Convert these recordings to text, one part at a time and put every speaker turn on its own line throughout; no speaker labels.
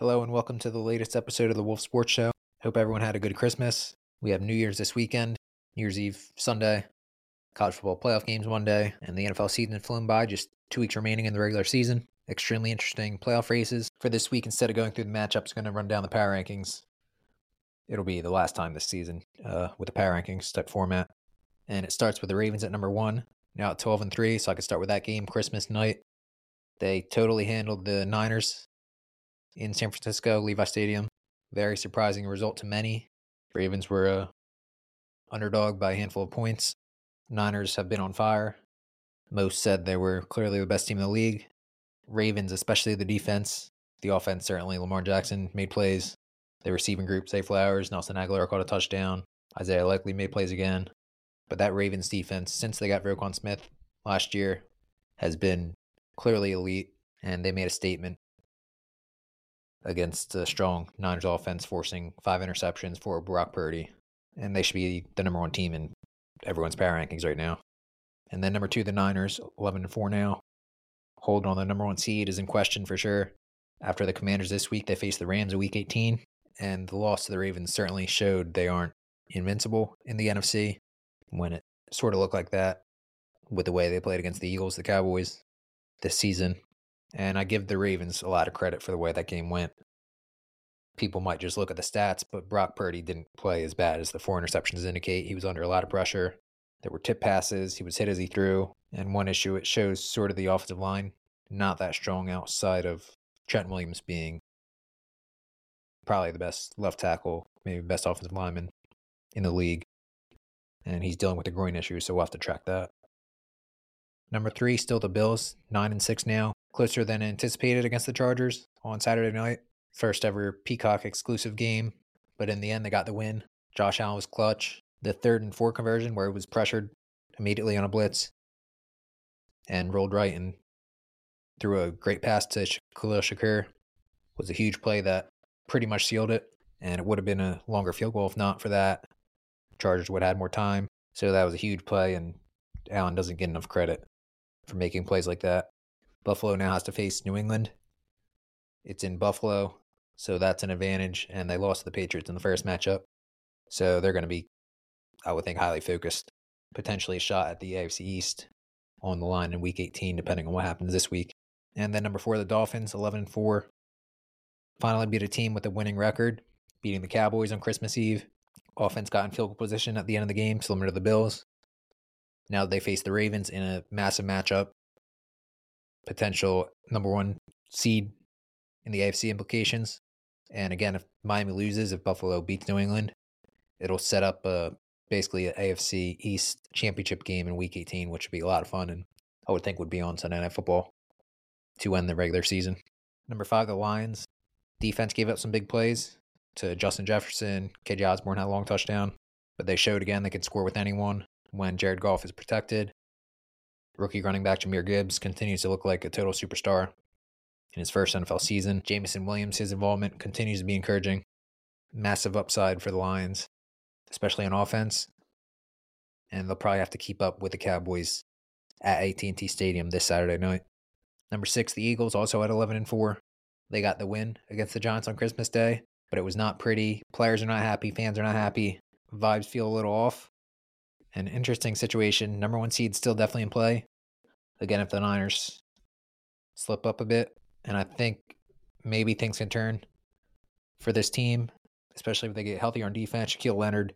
Hello and welcome to the latest episode of the Wolf Sports Show. Hope everyone had a good Christmas. We have New Year's this weekend, New Year's Eve Sunday, college football playoff games one day, and the NFL season flown by. Just two weeks remaining in the regular season. Extremely interesting playoff races. For this week, instead of going through the matchups, going to run down the power rankings. It'll be the last time this season uh, with the power rankings type format. And it starts with the Ravens at number one, now at 12 and 3. So I could start with that game Christmas night. They totally handled the Niners in San Francisco, Levi Stadium. Very surprising result to many. Ravens were a underdog by a handful of points. Niners have been on fire. Most said they were clearly the best team in the league. Ravens, especially the defense. The offense, certainly. Lamar Jackson made plays. The receiving group, Zay Flowers, Nelson Agholor caught a touchdown. Isaiah Likely made plays again. But that Ravens defense, since they got Roquan Smith last year, has been clearly elite, and they made a statement against a strong Niners offense, forcing five interceptions for Brock Purdy. And they should be the number one team in everyone's power rankings right now. And then number two, the Niners, 11 and 4 now. Holding on the number one seed is in question for sure. After the Commanders this week, they face the Rams in week 18. And the loss to the Ravens certainly showed they aren't invincible in the NFC when it sort of looked like that with the way they played against the Eagles, the Cowboys this season. And I give the Ravens a lot of credit for the way that game went. People might just look at the stats, but Brock Purdy didn't play as bad as the four interceptions indicate. He was under a lot of pressure. There were tip passes. He was hit as he threw. And one issue, it shows sort of the offensive line not that strong outside of Trent Williams being probably the best left tackle, maybe best offensive lineman in the league. And he's dealing with a groin issue, so we'll have to track that. Number three, still the Bills, nine and six now, closer than anticipated against the Chargers on Saturday night. First ever Peacock exclusive game, but in the end they got the win. Josh Allen was clutch. The third and four conversion where he was pressured immediately on a blitz and rolled right and threw a great pass to Khalil Shakir was a huge play that pretty much sealed it. And it would have been a longer field goal if not for that. Chargers would have had more time. So that was a huge play, and Allen doesn't get enough credit for making plays like that. Buffalo now has to face New England. It's in Buffalo, so that's an advantage. And they lost to the Patriots in the first matchup. So they're going to be, I would think, highly focused. Potentially a shot at the AFC East on the line in week 18, depending on what happens this week. And then number four, the Dolphins, 11 and 4. Finally beat a team with a winning record, beating the Cowboys on Christmas Eve. Offense got in field position at the end of the game, similar to the Bills. Now they face the Ravens in a massive matchup. Potential number one seed in the AFC implications. And again, if Miami loses, if Buffalo beats New England, it'll set up uh, a, basically an AFC East championship game in Week 18, which would be a lot of fun, and I would think would be on Sunday Night Football to end the regular season. Number five, the Lions. Defense gave up some big plays to Justin Jefferson. KJ Osborn had a long touchdown, but they showed again they can score with anyone when Jared Goff is protected. Rookie running back Jahmyr Gibbs continues to look like a total superstar in his first NFL season. Jameson Williams, his involvement continues to be encouraging. Massive upside for the Lions, especially on offense. And they'll probably have to keep up with the Cowboys at AT&T Stadium this Saturday night. Number six, the Eagles also at 11 and 4. They got the win against the Giants on Christmas Day, but it was not pretty. Players are not happy. Fans are not happy. Vibes feel a little off an interesting situation. Number one seed still definitely in play. Again, if the Niners slip up a bit, and I think maybe things can turn for this team, especially if they get healthier on defense. Shaquille Leonard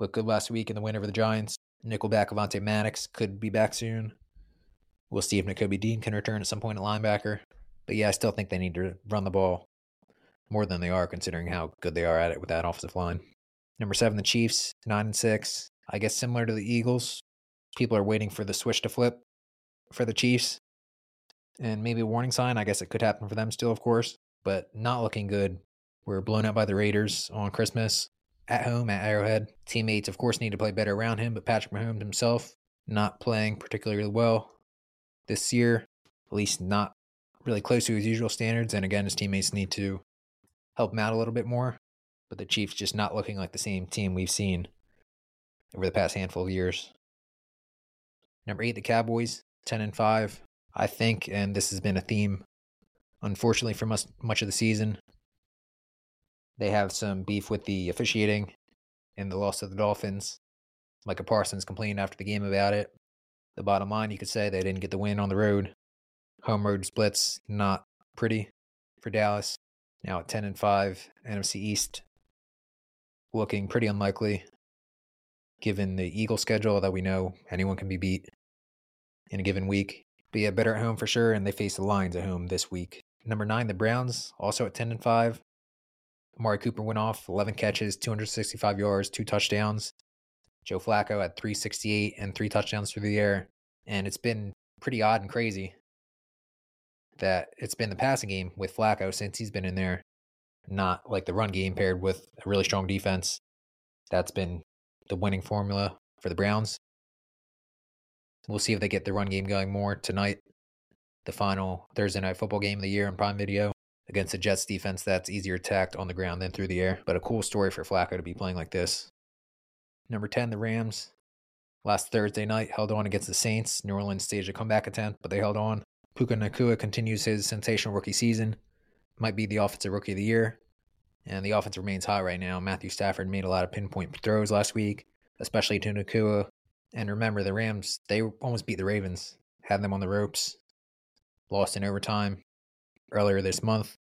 looked good last week in the win over the Giants. Nickelback Avonte Maddox could be back soon. We'll see if Nakobe Dean can return at some point at linebacker. But yeah, I still think they need to run the ball more than they are, considering how good they are at it with that offensive line. Number seven, the Chiefs, nine and six. I guess similar to the Eagles, people are waiting for the switch to flip for the Chiefs. And maybe a warning sign. I guess it could happen for them still, of course, but not looking good. We're blown out by the Raiders on Christmas at home at Arrowhead. Teammates, of course, need to play better around him, but Patrick Mahomes himself not playing particularly well this year, at least not really close to his usual standards. And again, his teammates need to help him out a little bit more. But the Chiefs just not looking like the same team we've seen over the past handful of years. Number eight, the Cowboys, 10 and 5. I think, and this has been a theme, unfortunately, for much, much of the season, They have some beef with the officiating in the loss of the Dolphins. Micah Parsons complained after the game about it. The bottom line, you could say they didn't get the win on the road. Home road splits not pretty for Dallas. Now at 10 and 5, NFC East looking pretty unlikely given the Eagle schedule that we know anyone can be beat in a given week. But yeah, better at home for sure, and they face the Lions at home this week. Number nine, the Browns, also at 10 and 5. Amari Cooper went off 11 catches, 265 yards, two touchdowns. Joe Flacco had 368 and three touchdowns through the air. And it's been pretty odd and crazy that it's been the passing game with Flacco since he's been in there, not like the run game paired with a really strong defense. That's been the winning formula for the Browns. We'll see if they get the run game going more tonight. The final Thursday night football game of the year on Prime Video against the Jets defense that's easier attacked on the ground than through the air. But a cool story for Flacco to be playing like this. Number 10, the Rams. Last Thursday night held on against the Saints. New Orleans staged a comeback attempt, but they held on. Puka Nacua continues his sensational rookie season. Might be the offensive rookie of the year. And the offense remains hot right now. Matthew Stafford made a lot of pinpoint throws last week, especially to Nacua. And remember, the Rams, they almost beat the Ravens, had them on the ropes, lost in overtime earlier this month.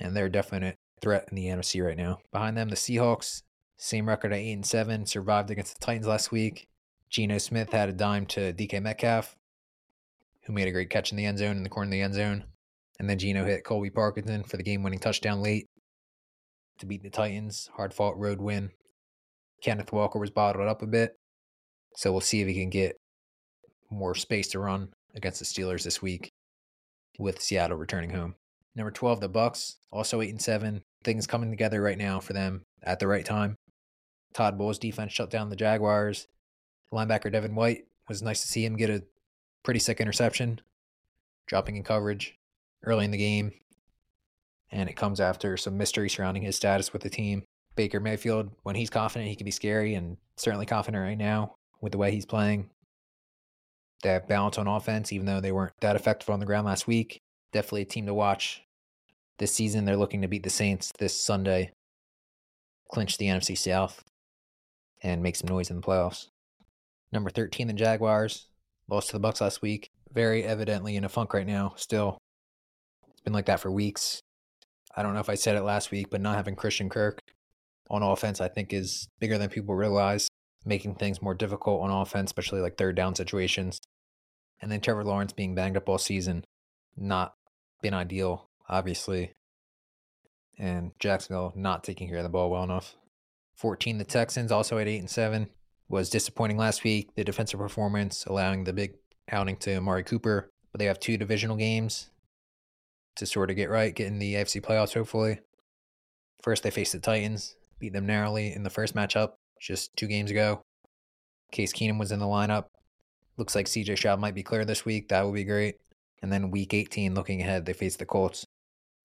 And they're a definite threat in the NFC right now. Behind them, the Seahawks, same record at 8 and 7, survived against the Titans last week. Geno Smith had a dime to DK Metcalf, who made a great catch in the end zone in the corner of the end zone. And then Geno hit Colby Parkinson for the game winning touchdown late to beat the Titans. Hard fought road win. Kenneth Walker was bottled up a bit. So we'll see if he can get more space to run against the Steelers this week with Seattle returning home. Number 12, the Bucs, also 8 and 7. Things coming together right now for them at the right time. Todd Bowles' defense shut down the Jaguars. Linebacker Devin White was nice to see him get a pretty sick interception, dropping in coverage early in the game. And it comes after some mystery surrounding his status with the team. Baker Mayfield, when he's confident, he can be scary and certainly confident right now with the way he's playing. They have balance on offense, even though they weren't that effective on the ground last week. Definitely a team to watch. This season, they're looking to beat the Saints this Sunday, clinch the NFC South, and make some noise in the playoffs. Number 13, the Jaguars. Lost to the Bucs last week. Very evidently in a funk right now, still. It's been like that for weeks. I don't know if I said it last week, but not having Christian Kirk on offense, I think, is bigger than people realize, making things more difficult on offense, especially like third down situations. And then Trevor Lawrence being banged up all season, not been ideal, obviously. And Jacksonville not taking care of the ball well enough. 14, the Texans, also at 8 and 7, was disappointing last week. The defensive performance, allowing the big outing to Amari Cooper. But they have two divisional games to sort of get right, get in the AFC playoffs, hopefully. First, they face the Titans, beat them narrowly in the first matchup just two games ago. Case Keenum was in the lineup. Looks like CJ Stroud might be clear this week. That would be great. And then week 18, looking ahead, they face the Colts.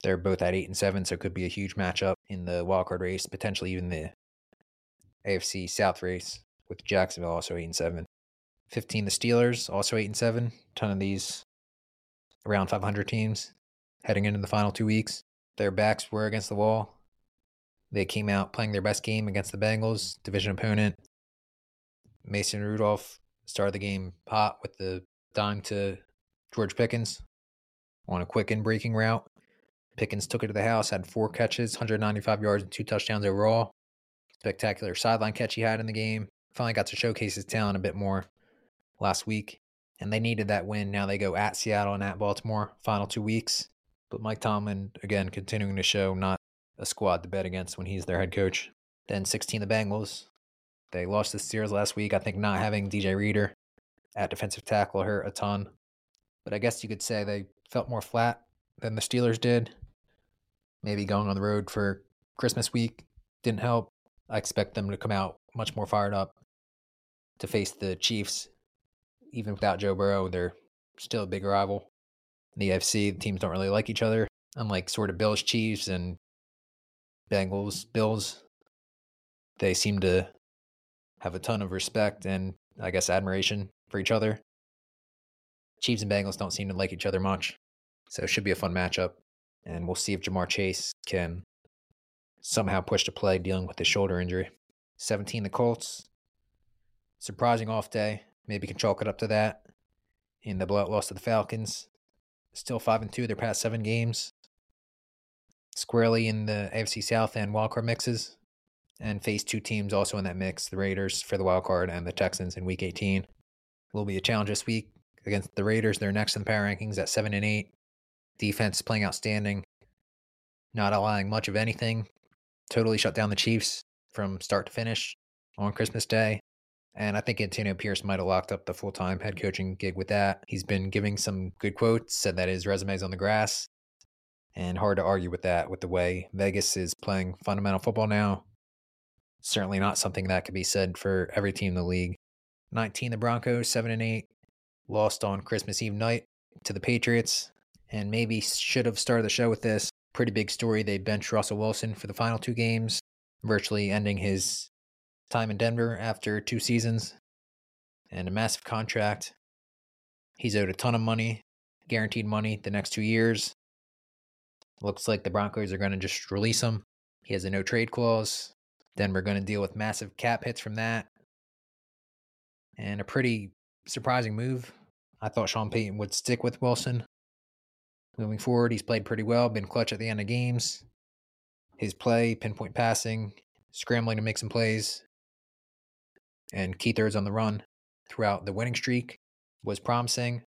They're both at 8 and 7, so it could be a huge matchup in the wildcard race, potentially even the AFC South race with Jacksonville also 8 and 7. 15 the Steelers, also 8 and 7. A Ton of these around 500 teams heading into the final two weeks. Their backs were against the wall. They came out playing their best game against the Bengals, division opponent. Mason Rudolph started the game hot with the dime to George Pickens on a quick and breaking route. Pickens took it to the house, had four catches, 195 yards, and two touchdowns overall. Spectacular sideline catch he had in the game. Finally got to showcase his talent a bit more last week. And they needed that win. Now they go at Seattle and at Baltimore, final two weeks. But Mike Tomlin, again, continuing to show not a squad to bet against when he's their head coach. Then 16, the Bengals. They lost the Steelers last week. I think not having DJ Reader at defensive tackle hurt a ton. But I guess you could say they felt more flat than the Steelers did. Maybe going on the road for Christmas week didn't help. I expect them to come out much more fired up to face the Chiefs. Even without Joe Burrow, they're still a big rival. In the AFC, the teams don't really like each other. Unlike sort of Bills, Chiefs, and Bengals, Bills, they seem to have a ton of respect and I guess admiration for each other. Chiefs and Bengals don't seem to like each other much. So it should be a fun matchup. And we'll see if Ja'Marr Chase can somehow push to play dealing with his shoulder injury. 17, the Colts. Surprising off day. Maybe can chalk it up to that. In the blowout loss to the Falcons. Still 5 and 2 their past seven games. Squarely in the AFC South and wildcard mixes. And face two teams also in that mix the Raiders for the wildcard and the Texans in week 18. Will be a challenge this week against the Raiders. They're next in the power rankings at 7 and 8. Defense playing outstanding, not allowing much of anything. Totally shut down the Chiefs from start to finish on Christmas Day. And I think Antonio Pierce might have locked up the full time head coaching gig with that. He's been giving some good quotes, said that his resume is on the grass. And hard to argue with that with the way Vegas is playing fundamental football now. Certainly not something that could be said for every team in the league. 19 the Broncos, 7 and 8, lost on Christmas Eve night to the Patriots. And maybe should have started the show with this. Pretty big story. They benched Russell Wilson for the final two games, virtually ending his time in Denver after two seasons and a massive contract. He's owed a ton of money, guaranteed money, the next two years. Looks like the Broncos are going to just release him. He has a no trade clause. Denver going to deal with massive cap hits from that. And a pretty surprising move. I thought Sean Payton would stick with Wilson. Moving forward, he's played pretty well, been clutch at the end of games. His play, pinpoint passing, scrambling to make some plays, and key thirds on the run throughout the winning streak was promising.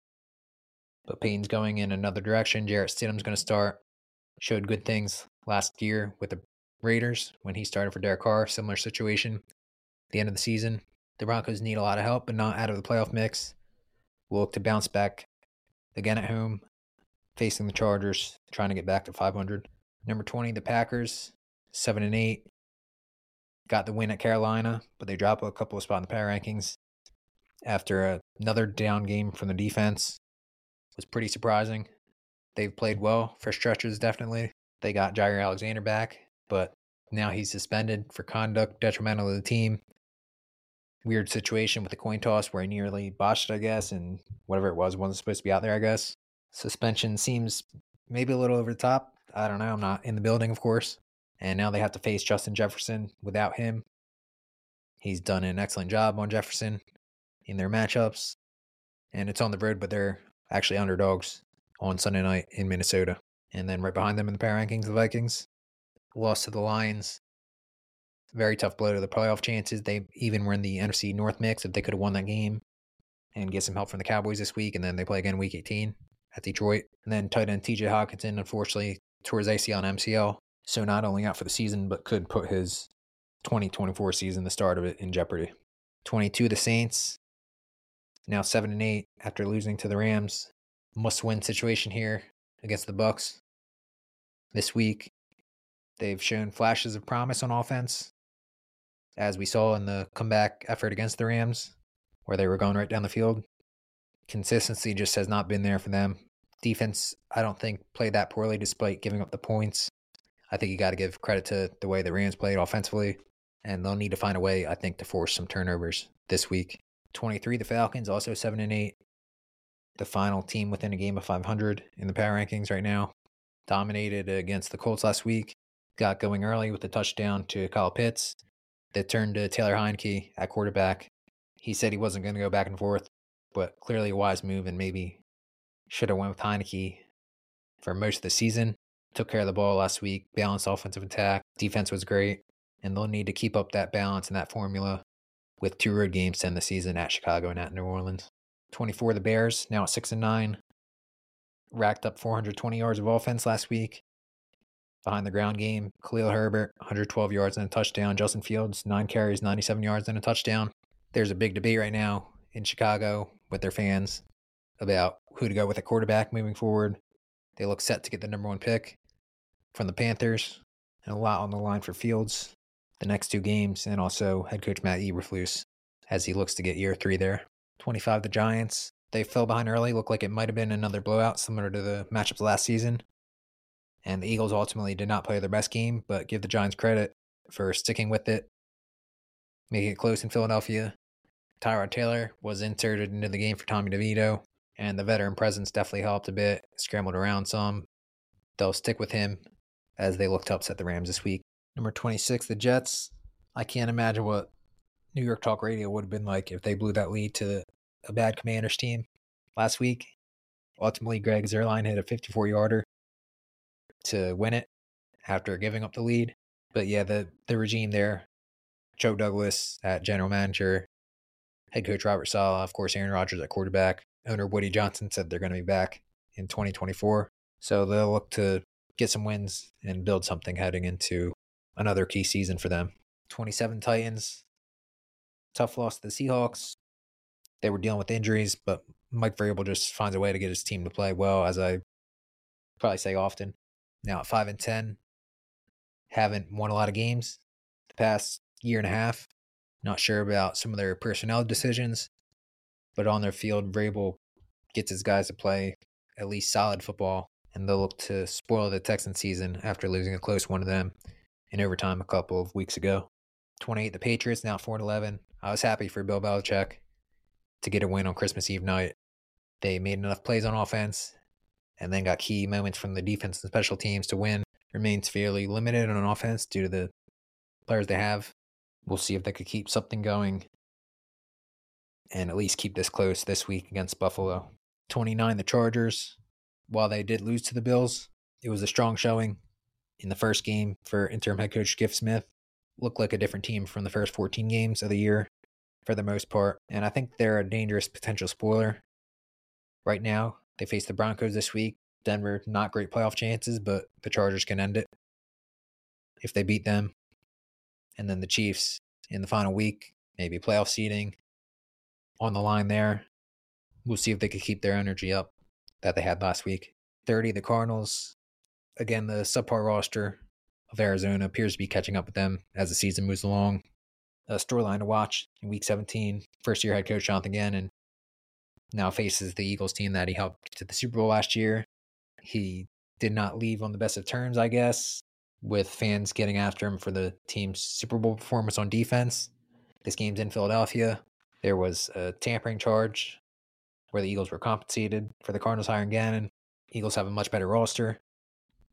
But Payton's going in another direction. Jarrett Stidham's going to start. Showed good things last year with the Raiders when he started for Derek Carr. Similar situation. The end of the season. The Broncos need a lot of help, but not out of the playoff mix. We'll look to bounce back again at home, facing the Chargers, trying to get back to 500. Number 20, the Packers, 7 and 8 got the win at Carolina, but they drop a couple of spots in the power rankings after another down game from the defense. It was pretty surprising. They've played well for stretches, definitely. They got Jaire Alexander back, but now he's suspended for conduct detrimental to the team. Weird situation with the coin toss where he nearly botched I guess, and whatever it was wasn't supposed to be out there, I guess. Suspension seems maybe a little over the top. I don't know. I'm not in the building, of course. And now they have to face Justin Jefferson without him. He's done an excellent job on Jefferson in their matchups. And it's on the road, but they're actually underdogs on Sunday night in Minnesota. And then right behind them in the power rankings, the Vikings lost to the Lions. Very tough blow to the playoff chances. They even were in the NFC North mix if they could have won that game and get some help from the Cowboys this week. And then they play again week 18 at Detroit. And then tight end TJ Hockenson, unfortunately, his ACL and MCL. So not only out for the season, but could put his 2024 season, the start of it, in jeopardy. 22, the Saints, now 7 and 8 after losing to the Rams. Must win situation here against the Bucs this week. They've shown flashes of promise on offense, as we saw in the comeback effort against the Rams, where they were going right down the field. Consistency just has not been there for them. Defense, I don't think, played that poorly despite giving up the points. I think you got to give credit to the way the Rams played offensively, and they'll need to find a way, I think, to force some turnovers this week. 23, the Falcons, also 7 and 8. The final team within a game of 500 in the power rankings right now. Dominated against the Colts last week. Got going early with a touchdown to Kyle Pitts that turned to Taylor Heinicke at quarterback. He said he wasn't going to go back and forth, but clearly a wise move and maybe should have went with Heinicke for most of the season took care of the ball last week, balanced offensive attack. Defense was great, and they'll need to keep up that balance and that formula with two road games to end the season at Chicago and at New Orleans. 24 the Bears, now at 6 and 9. Racked up 420 yards of offense last week. Behind the ground game, Khalil Herbert, 112 yards and a touchdown. Justin Fields, 9 carries, 97 yards and a touchdown. There's a big debate right now in Chicago with their fans about who to go with a quarterback moving forward. They look set to get the number one pick from the Panthers, and a lot on the line for Fields the next two games, and also head coach Matt Eberflus as he looks to get year three there. 25, the Giants. They fell behind early, looked like it might have been another blowout similar to the matchups last season. And the Eagles ultimately did not play their best game, but give the Giants credit for sticking with it, making it close in Philadelphia. Tyrod Taylor was inserted into the game for Tommy DeVito, and the veteran presence definitely helped a bit, scrambled around some. They'll stick with him as they look to upset the Rams this week. Number 26, the Jets. I can't imagine what New York Talk Radio would have been like if they blew that lead to a bad Commanders team last week. Ultimately, Greg Zuerlein hit a 54 yarder to win it after giving up the lead. But yeah, the, the regime there, Joe Douglas at general manager, head coach Robert Saleh, of course, Aaron Rodgers at quarterback. Owner Woody Johnson said they're going to be back in 2024. So they'll look to get some wins and build something heading into another key season for them. 27 Titans. Tough loss to the Seahawks. They were dealing with injuries, but Mike Vrabel just finds a way to get his team to play well, as I probably say often. Now at 5 and 10, haven't won a lot of games the past year and a half. Not sure about some of their personnel decisions, but on their field, Vrabel gets his guys to play at least solid football, and they'll look to spoil the Texan season after losing a close one to them in overtime a couple of weeks ago. 28, the Patriots, now 4 11. I was happy for Bill Belichick to get a win on Christmas Eve night. They made enough plays on offense and then got key moments from the defense and special teams to win. Remains fairly limited on offense due to the players they have. We'll see if they could keep something going and at least keep this close this week against Buffalo. 29, the Chargers. While they did lose to the Bills, it was a strong showing in the first game for interim head coach Skip Smith. Looked like a different team from the first 14 games of the year for the most part. And I think they're a dangerous potential spoiler. Right now, they face the Broncos this week. Denver, not great playoff chances, but the Chargers can end it if they beat them. And then the Chiefs in the final week, maybe playoff seeding on the line there. We'll see if they can keep their energy up that they had last week. 30, the Cardinals. Again, the subpar roster of Arizona appears to be catching up with them as the season moves along. A storyline to watch in week 17. First year head coach Jonathan Gannon now faces the Eagles team that he helped to the Super Bowl last year. He did not leave on the best of terms, I guess, with fans getting after him for the team's Super Bowl performance on defense. This game's in Philadelphia. There was a tampering charge where the Eagles were compensated for the Cardinals hiring Gannon. Eagles have a much better roster,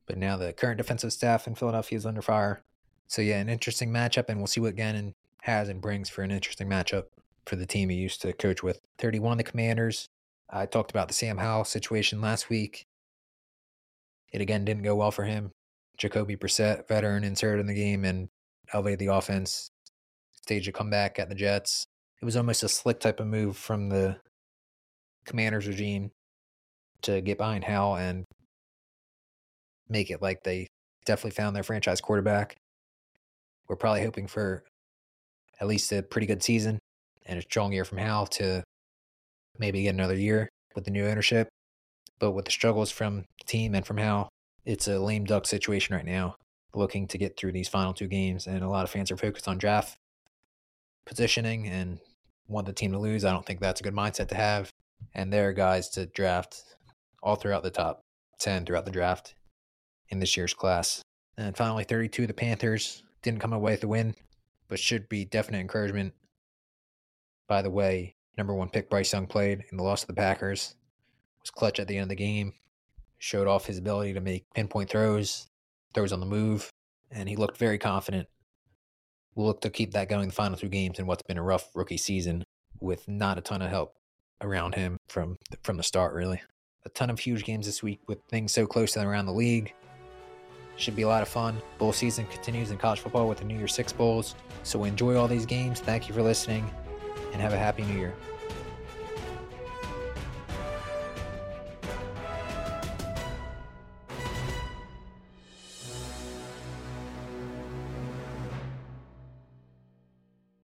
but now the current defensive staff in Philadelphia is under fire. So yeah, an interesting matchup, and we'll see what Gannon has and brings for an interesting matchup for the team he used to coach with. 31, the Commanders. I talked about the Sam Howell situation last week. It again didn't go well for him. Jacoby Brissett, veteran, inserted in the game and elevated the offense, staged a comeback at the Jets. It was almost a slick type of move from the Commanders regime to get behind Howell and make it like they definitely found their franchise quarterback. We're probably hoping for at least a pretty good season and a strong year from Howell to maybe get another year with the new ownership. But with the struggles from the team and from Howell, it's a lame duck situation right now, looking to get through these final two games. And a lot of fans are focused on draft positioning and want the team to lose. I don't think that's a good mindset to have. And there are guys to draft all throughout the top 10 throughout the draft in this year's class. And finally, 32, the Panthers didn't come away with the win, but should be definite encouragement. By the way, number one pick Bryce Young played in the loss to the Packers, was clutch at the end of the game, showed off his ability to make pinpoint throws, throws on the move, and he looked very confident. We'll look to keep that going the final two games in what's been a rough rookie season with not a ton of help around him from from the start really. A ton of huge games this week with things so close to around the league. Should be a lot of fun. Bowl season continues in college football with the New Year Six Bowls. So enjoy all these games. Thank you for listening and have a happy new year.